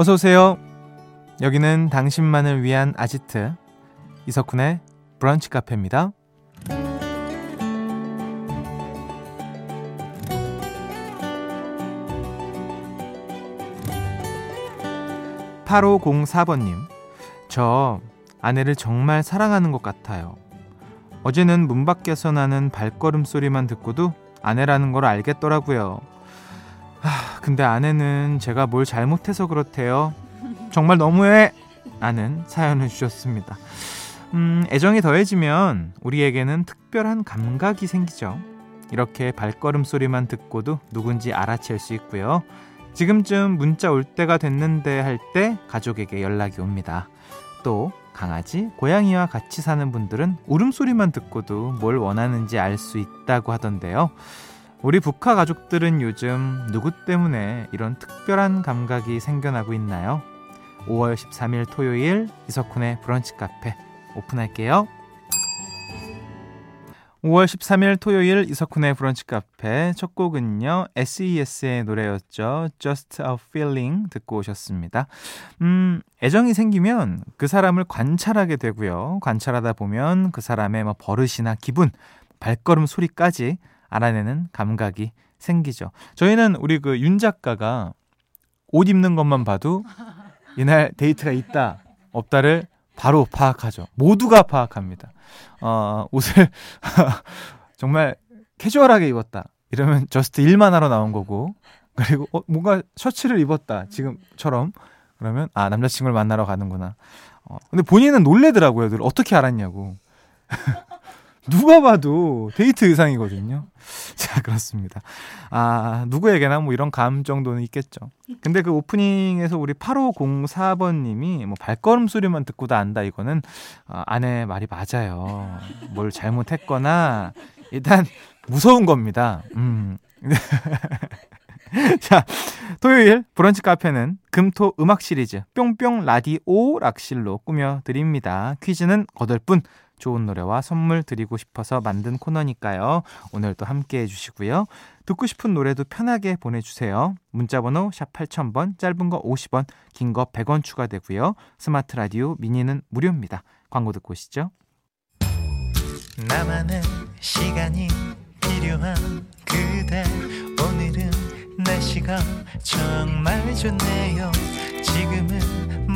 어서 오세요. 여기는 당신만을 위한 아지트 이석훈의 브런치 카페입니다. 8504번님, 저 아내를 정말 사랑하는 것 같아요. 어제는 문 밖에서 나는 발걸음 소리만 듣고도 아내라는 걸 알겠더라고요. 하, 근데 아내는 제가 뭘 잘못해서 그렇대요. 정말 너무해! 아는 사연을 주셨습니다. 음, 애정이 더해지면 우리에게는 특별한 감각이 생기죠. 이렇게 발걸음 소리만 듣고도 누군지 알아챌 수 있고요. 지금쯤 문자 올 때가 됐는데 할 때 가족에게 연락이 옵니다. 또 강아지, 고양이와 같이 사는 분들은 울음소리만 듣고도 뭘 원하는지 알 수 있다고 하던데요. 우리 북한 가족들은 요즘 누구 때문에 이런 특별한 감각이 생겨나고 있나요? 5월 13일 토요일 이석훈의 브런치 카페 오픈할게요. 5월 13일 토요일 이석훈의 브런치 카페 첫 곡은요. SES의 노래였죠. Just a Feeling 듣고 오셨습니다. 음, 애정이 생기면 그 사람을 관찰하게 되고요. 관찰하다 보면 그 사람의 뭐 버릇이나 기분, 발걸음 소리까지 알아내는 감각이 생기죠. 저희는 우리 그 윤 작가가 옷 입는 것만 봐도 이날 데이트가 있다, 없다를 바로 파악하죠. 모두가 파악합니다. 어, 옷을 정말 캐주얼하게 입었다. 이러면 just 일만 하러 나온 거고, 그리고 어, 뭔가 셔츠를 입었다. 지금처럼. 그러면 아 남자친구를 만나러 가는구나. 어, 근데 본인은 놀래더라고요. 늘 어떻게 알았냐고. 누가 봐도 데이트 의상이거든요. 자, 그렇습니다. 아, 누구에게나 뭐 이런 감 정도는 있겠죠. 근데 그 오프닝에서 우리 8504번 님이 뭐 발걸음 소리만 듣고도 안다. 이거는 어, 아내 말이 맞아요. 뭘 잘못했거나 일단 무서운 겁니다. 음. 자, 토요일 브런치 카페는 금토 음악 시리즈 뿅뿅 라디오 락실로 꾸며 드립니다. 퀴즈는 거덟 분 좋은 노래와 선물 드리고 싶어서 만든 코너니까요. 오늘도 함께 해주시고요. 듣고 싶은 노래도 편하게 보내주세요. 문자번호 샵 8000번, 짧은 거 50원, 긴 거 100원 추가되고요. 스마트 라디오 미니는 무료입니다. 광고 듣고 오시죠. 나만의 시간이 필요한 그대 오늘은 날씨가 정말 좋네요. 지금은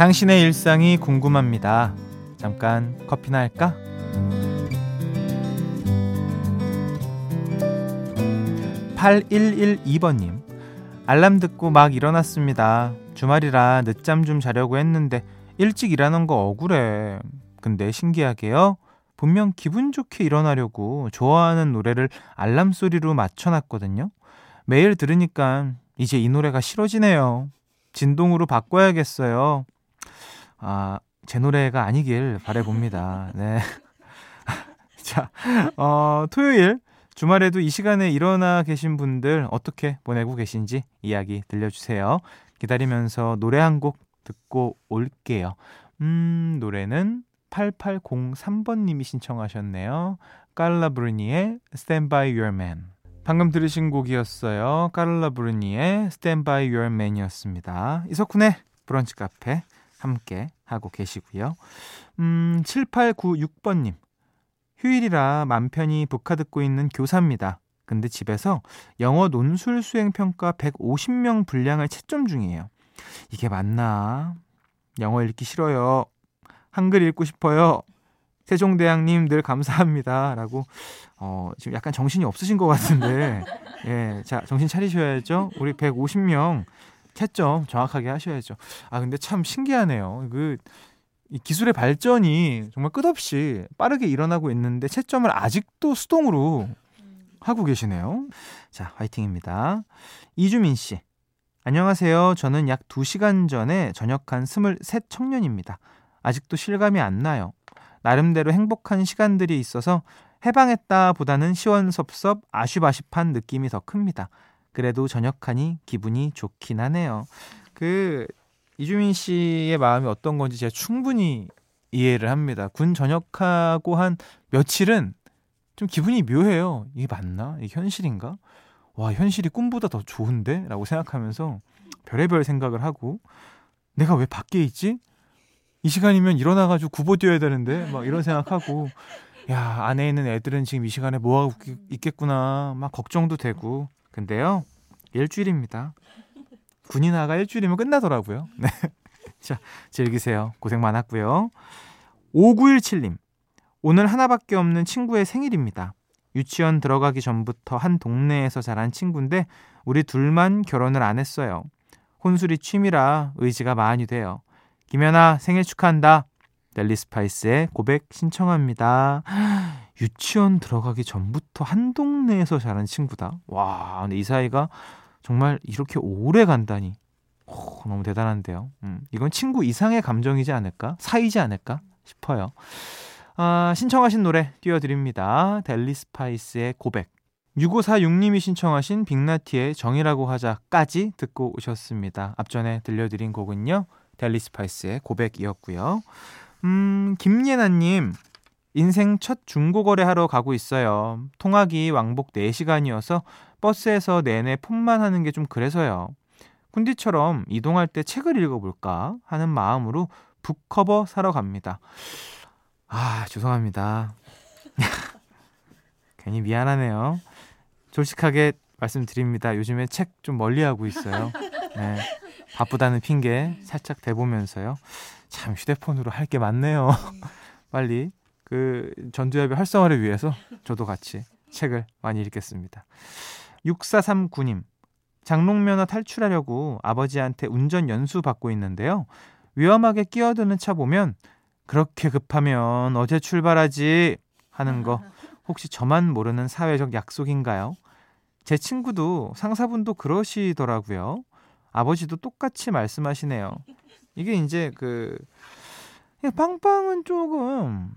당신의 일상이 궁금합니다. 잠깐 커피나 할까? (8112번님) 알람 듣고 막 일어났습니다. 주말이라 늦잠 좀 자려고 했는데 일찍 일하는 거 억울해. 근데 신기하게요 분명 기분 좋게 일어나려고 좋아하는 노래를 알람 소리로 맞춰놨거든요. 매일 들으니까 이제 이 노래가 싫어지네요. 진동으로 바꿔야겠어요 아, 제 노래가 아니길 바래봅니다. 네. 자, 어, 토요일 주말에도 이 시간에 일어나 계신 분들 어떻게 보내고 계신지 이야기 들려주세요. 기다리면서 노래 한 곡 듣고 올게요. 음, 노래는 8803번님이 신청하셨네요. 깔라 브루니의 Stand By Your Man. 방금 들으신 곡이었어요. 깔라 브루니의 Stand By Your Man이었습니다. 이석훈의 브런치 카페. 함께 하고 계시고요. 음, 7896번님. 휴일이라 맘 편히 북카 듣고 있는 교사입니다. 근데 집에서 영어 논술 수행 평가 150명 분량을 채점 중이에요. 이게 맞나? 영어 읽기 싫어요. 한글 읽고 싶어요. 세종대왕님 늘 감사합니다. 라고, 어, 지금 약간 정신이 없으신 것 같은데, 예, 자, 정신 차리셔야죠. 우리 150명 채점 정확하게 하셔야죠. 아 근데 참 신기하네요. 그 기술의 발전이 정말 끝없이 빠르게 일어나고 있는데 채점을 아직도 수동으로 하고 계시네요. 자, 화이팅입니다. 이주민 씨. 안녕하세요. 저는 약 2시간 전에 전역한 23 청년입니다. 아직도 실감이 안 나요. 나름대로 행복한 시간들이 있어서 해방했다 보다는 시원섭섭 아쉽아쉽한 느낌이 더 큽니다. 그래도 전역하니 기분이 좋긴 하네요. 그 이주민 씨의 마음이 어떤 건지 제가 충분히 이해를 합니다. 군 전역하고 한 며칠은 좀 기분이 묘해요. 이게 맞나? 이게 현실인가? 와, 현실이 꿈보다 더 좋은데? 라고 생각하면서 별의별 생각을 하고 내가 왜 밖에 있지? 이 시간이면 일어나가지고 구보 뛰어야 되는데? 막 이런 생각하고 야, 안에 있는 애들은 지금 이 시간에 뭐하고 있겠구나. 막 걱정도 되고. 근데요, 일주일입니다. 군인 나가 일주일이면 끝나더라고요. 네. 자, 즐기세요. 고생 많았고요. 5917님. 오늘 하나밖에 없는 친구의 생일입니다. 유치원 들어가기 전부터 한 동네에서 자란 친구인데 우리 둘만 결혼을 안 했어요. 혼술이 취미라 의지가 많이 돼요. 김연아 생일 축하한다. 델리 스파이스의 고백 신청합니다. 유치원 들어가기 전부터 한 동네에서 자란 친구다. 와, 근데 이 사이가 정말 이렇게 오래 간다니. 오, 너무 대단한데요. 음, 이건 친구 이상의 감정이지 않을까? 사이지 않을까? 싶어요. 아, 신청하신 노래 띄워드립니다. 델리 스파이스의 고백. 6546님이 신청하신 빅나티의 정이라고 하자까지 듣고 오셨습니다. 앞전에 들려드린 곡은요. 델리 스파이스의 고백이었고요. 음, 김예나님. 인생 첫 중고거래 하러 가고 있어요. 통학이 왕복 4시간이어서 버스에서 내내 폰만 하는 게 좀 그래서요. 쿤디처럼 이동할 때 책을 읽어볼까 하는 마음으로 book cover 사러 갑니다. 아, 죄송합니다. 괜히 미안하네요. 솔직하게 말씀드립니다. 요즘에 책 좀 멀리하고 있어요. 네, 바쁘다는 핑계 살짝 대보면서요. 참 휴대폰으로 할 게 많네요. 빨리 그 전두엽의 활성화를 위해서 저도 같이 책을 많이 읽겠습니다. 6439님. 장롱면허 탈출하려고 아버지한테 운전 연수 받고 있는데요. 위험하게 끼어드는 차 보면 그렇게 급하면 어제 출발하지 하는 거 혹시 저만 모르는 사회적 약속인가요? 제 친구도 상사분도 그러시더라고요. 아버지도 똑같이 말씀하시네요. 이게 이제 그 빵빵은 조금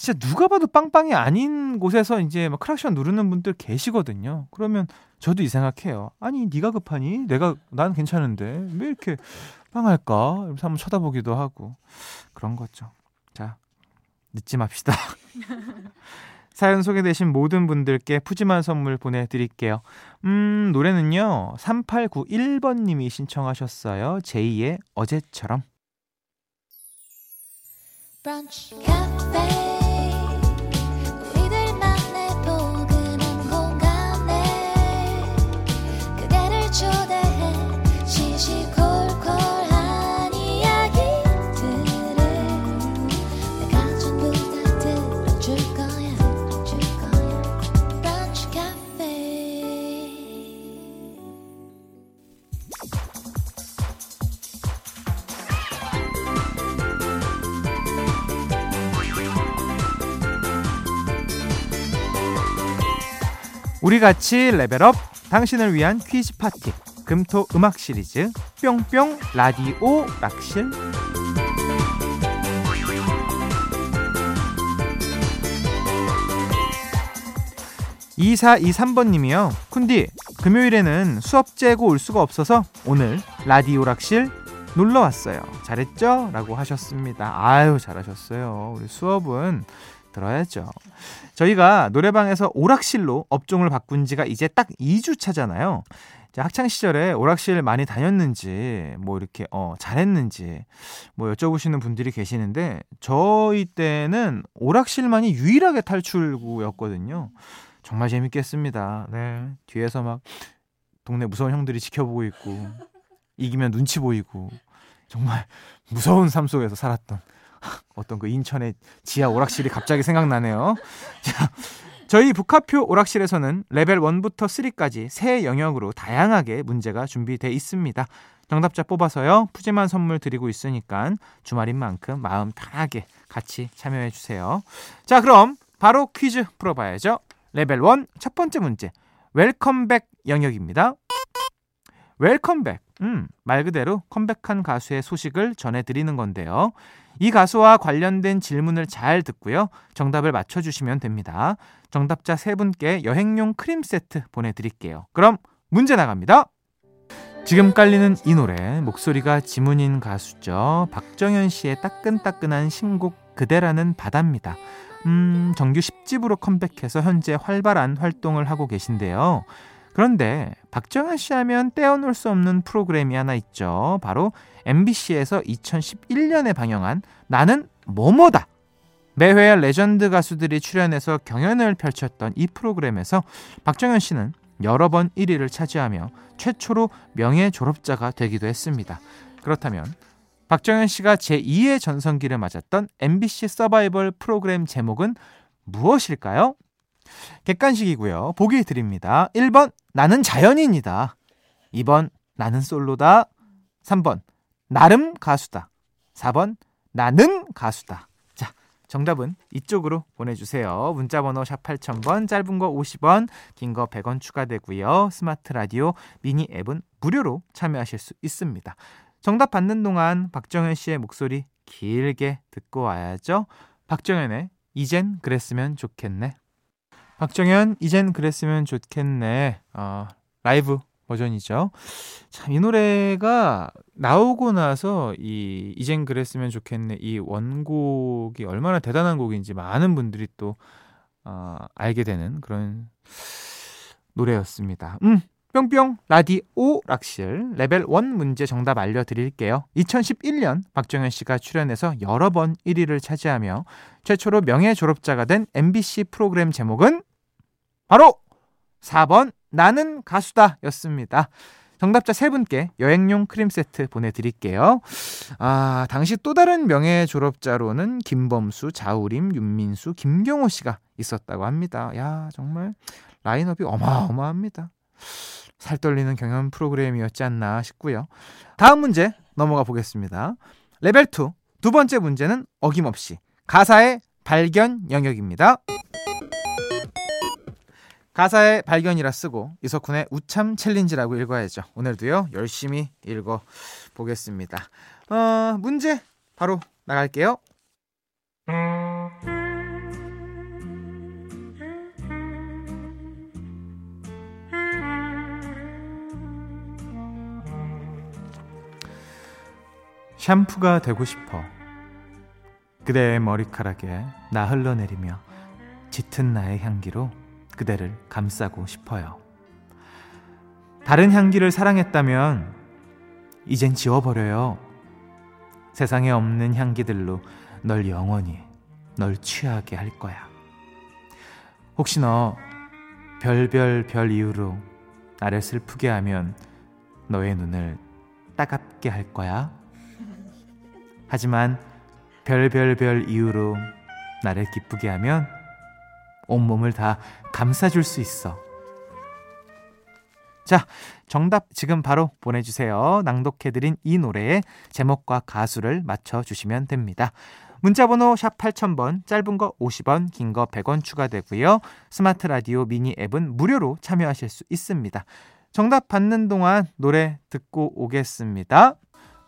진짜 누가 봐도 빵빵이 아닌 곳에서 이제 막 크락션 누르는 분들 계시거든요. 그러면 저도 이 생각해요. 아니 네가 급하니? 내가 난 괜찮은데 왜 이렇게 빵할까? 이러면서 한번 쳐다보기도 하고 그런 거죠. 자 늦지 맙시다. 사연 소개되신 모든 분들께 푸짐한 선물 보내드릴게요. 음, 노래는요, 3891번님이 신청하셨어요. 제이의 어제처럼. 브런치, 우리 같이 level up 당신을 위한 퀴즈 파티 금토 음악 시리즈 뿅뿅 라디오 락실 2423번님이요. 쿤디, 금요일에는 수업 째고 올 수가 없어서 오늘 라디오 락실 놀러 왔어요. 잘했죠? 라고 하셨습니다. 아유, 잘하셨어요. 우리 수업은 들어야죠. 저희가 노래방에서 오락실로 업종을 바꾼 지가 이제 딱 2주 차잖아요. 학창 시절에 오락실 많이 다녔는지 뭐 이렇게 어 잘했는지 뭐 여쭤보시는 분들이 계시는데 저희 때는 오락실만이 유일하게 탈출구였거든요. 정말 재밌겠습니다. 네. 뒤에서 막 동네 무서운 형들이 지켜보고 있고 이기면 눈치 보이고 정말 무서운 삶 속에서 살았던 어떤 그 인천의 지하 오락실이 갑자기 생각나네요. 자, 저희 쿤디표 오락실에서는 레벨 1부터 3까지 세 영역으로 다양하게 문제가 준비돼 있습니다. 정답자 뽑아서요. 푸짐한 선물 드리고 있으니까 주말인 만큼 마음 편하게 같이 참여해 주세요. 자, 그럼 바로 퀴즈 풀어봐야죠. 레벨 1 첫 번째 문제. welcome back 영역입니다. 웰컴백. 음, 말 그대로 컴백한 가수의 소식을 전해드리는 건데요. 이 가수와 관련된 질문을 잘 듣고요. 정답을 맞춰주시면 됩니다. 정답자 세 분께 여행용 크림 세트 보내드릴게요. 그럼 문제 나갑니다. 지금 깔리는 이 노래 목소리가 지문인 가수죠. 박정현 씨의 따끈따끈한 신곡 그대라는 바다입니다. 음, 정규 10집으로 컴백해서 현재 활발한 활동을 하고 계신데요. 그런데 박정현 씨 하면 떼어놓을 수 없는 프로그램이 하나 있죠. 바로 MBC에서 2011년에 방영한 나는 뭐뭐다. 매회 레전드 가수들이 출연해서 경연을 펼쳤던 이 프로그램에서 박정현 씨는 여러 번 1위를 차지하며 최초로 명예 졸업자가 되기도 했습니다. 그렇다면 박정현 씨가 제2의 전성기를 맞았던 MBC 서바이벌 프로그램 제목은 무엇일까요? 객관식이고요. 보기 드립니다. 1번 나는 자연인이다. 2번 나는 솔로다. 3번 나름 가수다. 4번 나는 가수다. 자, 정답은 이쪽으로 보내주세요. 문자번호 샵 8000번, 짧은 거 50원, 긴 거 100원 추가되고요. 스마트 라디오 미니 앱은 무료로 참여하실 수 있습니다. 정답 받는 동안 박정현 씨의 목소리 길게 듣고 와야죠. 박정현의 이젠 그랬으면 좋겠네. 박정현 이젠 그랬으면 좋겠네. 어, 라이브 버전이죠. 참, 이 노래가 나오고 나서 이 이젠 그랬으면 좋겠네. 이 원곡이 얼마나 대단한 곡인지 많은 분들이 또 어, 알게 되는 그런 노래였습니다. 음, 뿅뿅 라디오 락실 레벨 1 문제 정답 알려드릴게요. 2011년 박정현 씨가 출연해서 여러 번 1위를 차지하며 최초로 명예 졸업자가 된 MBC 프로그램 제목은 바로 4번 나는 가수다 였습니다. 정답자 세 분께 여행용 크림 세트 보내드릴게요. 아, 당시 또 다른 명예 졸업자로는 김범수, 자우림, 윤민수, 김경호 씨가 있었다고 합니다. 야, 정말 라인업이 어마어마합니다. 살 떨리는 경연 프로그램이었지 않나 싶고요. 다음 문제 넘어가 보겠습니다. 레벨 2. 두 번째 문제는 어김없이 가사의 발견 영역입니다. 가사의 발견이라 쓰고 이석훈의 웃참 챌린지라고 읽어야죠. 오늘도요 열심히 읽어 보겠습니다. 어, 문제 바로 나갈게요. 샴푸가 되고 싶어. 그대의 머리카락에 나 흘러내리며 짙은 나의 향기로 그대를 감싸고 싶어요. 다른 향기를 사랑했다면 이젠 지워버려요. 세상에 없는 향기들로 널 영원히 널 취하게 할 거야. 혹시 너 별별 별 이유로 나를 슬프게 하면 너의 눈을 따갑게 할 거야. 하지만 별별별 이유로 나를 기쁘게 하면 온몸을 다 감싸줄 수 있어. 자, 정답 지금 바로 보내주세요. 낭독해드린 이 노래의 제목과 가수를 맞춰주시면 됩니다. 문자번호 샵 8000번, 짧은 거 50원, 긴 거 100원 추가되고요. 스마트 라디오 미니 앱은 무료로 참여하실 수 있습니다. 정답 받는 동안 노래 듣고 오겠습니다.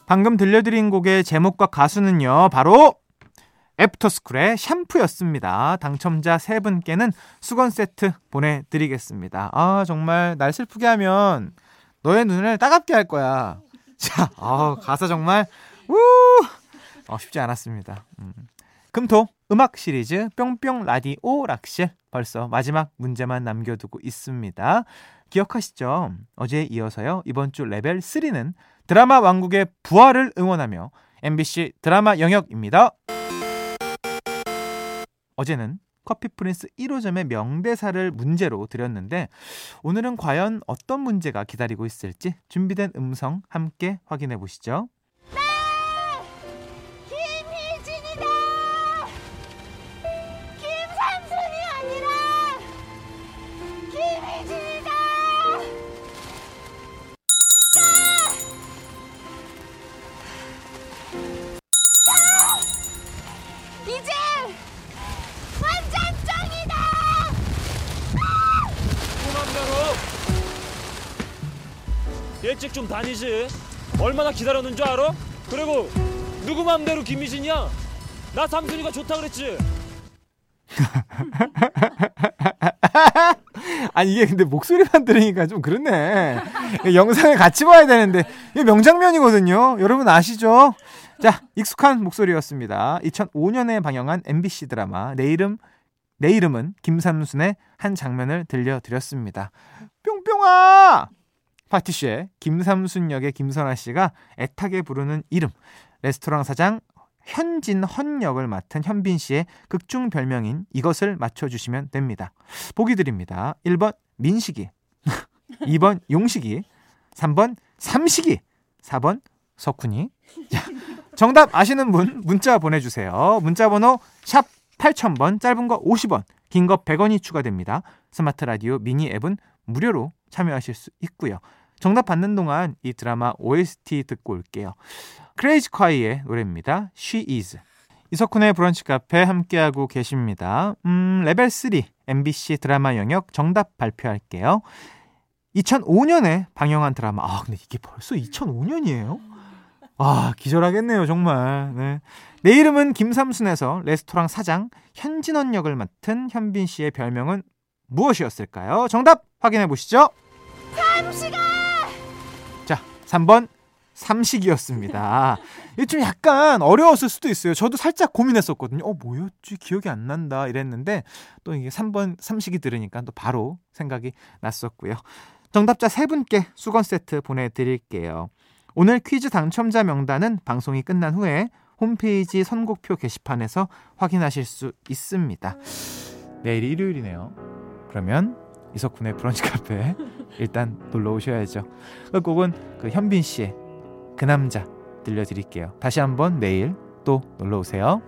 방금 들려드린 곡의 제목과 가수는요, 바로 애프터스쿨의 샴푸였습니다. 당첨자 세 분께는 수건 세트 보내드리겠습니다. 아, 정말 날 슬프게 하면 너의 눈을 따갑게 할 거야. 자, 아, 가사 정말, 우! 어, 쉽지 않았습니다. 음. 금토 음악 시리즈 뿅뿅 라디오 락실 벌써 마지막 문제만 남겨두고 있습니다. 기억하시죠? 어제에 이어서요. 이번 주 레벨 3는 드라마 왕국의 부활을 응원하며 MBC 드라마 영역입니다. 어제는 커피 프린스 1호점의 명대사를 문제로 드렸는데 오늘은 과연 어떤 문제가 기다리고 있을지 준비된 음성 함께 확인해 보시죠. 일찍 좀 다니지. 얼마나 기다렸는 줄 알아? 그리고 누구 맘대로 김미진이야? 나 삼순이가 좋다 그랬지. 아니 이게 근데 목소리만 들으니까 좀 그렇네. 영상을 같이 봐야 되는데. 이 명장면이거든요. 여러분 아시죠? 자 익숙한 목소리였습니다. 2005년에 방영한 MBC 드라마. 내 이름 내 이름은 김삼순의 한 장면을 들려드렸습니다. 뿅뿅아! 파티쇼의 김삼순 역의 김선아 씨가 애타게 부르는 이름 레스토랑 사장 현진헌 역을 맡은 현빈 씨의 극중 별명인 이것을 맞춰주시면 됩니다. 보기 드립니다. 1번 민식이 2번 용식이 3번 삼식이 4번 석훈이 자, 정답 아시는 분 문자 보내주세요. 문자 번호 샵 8000번 짧은 거 50원 긴 거 100원이 추가됩니다. 스마트 라디오 미니 앱은 무료로 참여하실 수 있고요. 정답 받는 동안 이 드라마 OST 듣고 올게요. 클래지콰이의 노래입니다. She is. 이석훈의 브런치 카페 함께하고 계십니다. 음, 레벨 3 MBC 드라마 영역 정답 발표할게요. 2005년에 방영한 드라마. 아, 근데 이게 벌써 2005년이에요? 아, 기절하겠네요, 정말. 네. 내 이름은 김삼순에서 레스토랑 사장 현진원 역을 맡은 현빈 씨의 별명은 무엇이었을까요? 정답 확인해 보시죠. 삼식아! 자, 3번 삼식이었습니다. 이게 좀 약간 어려웠을 수도 있어요. 저도 살짝 고민했었거든요. 어, 뭐였지? 기억이 안 난다. 이랬는데 또 이게 3번 삼식이 들으니까 또 바로 생각이 났었고요. 정답자 3분께 수건 세트 보내드릴게요. 오늘 퀴즈 당첨자 명단은 방송이 끝난 후에 홈페이지 선곡표 게시판에서 확인하실 수 있습니다. 내일 일요일이네요. 그러면 이석훈의 브런치 카페 일단 놀러 오셔야죠. 그 곡은 그 현빈 씨의 그 남자 들려드릴게요. 다시 한번 내일 또 놀러 오세요.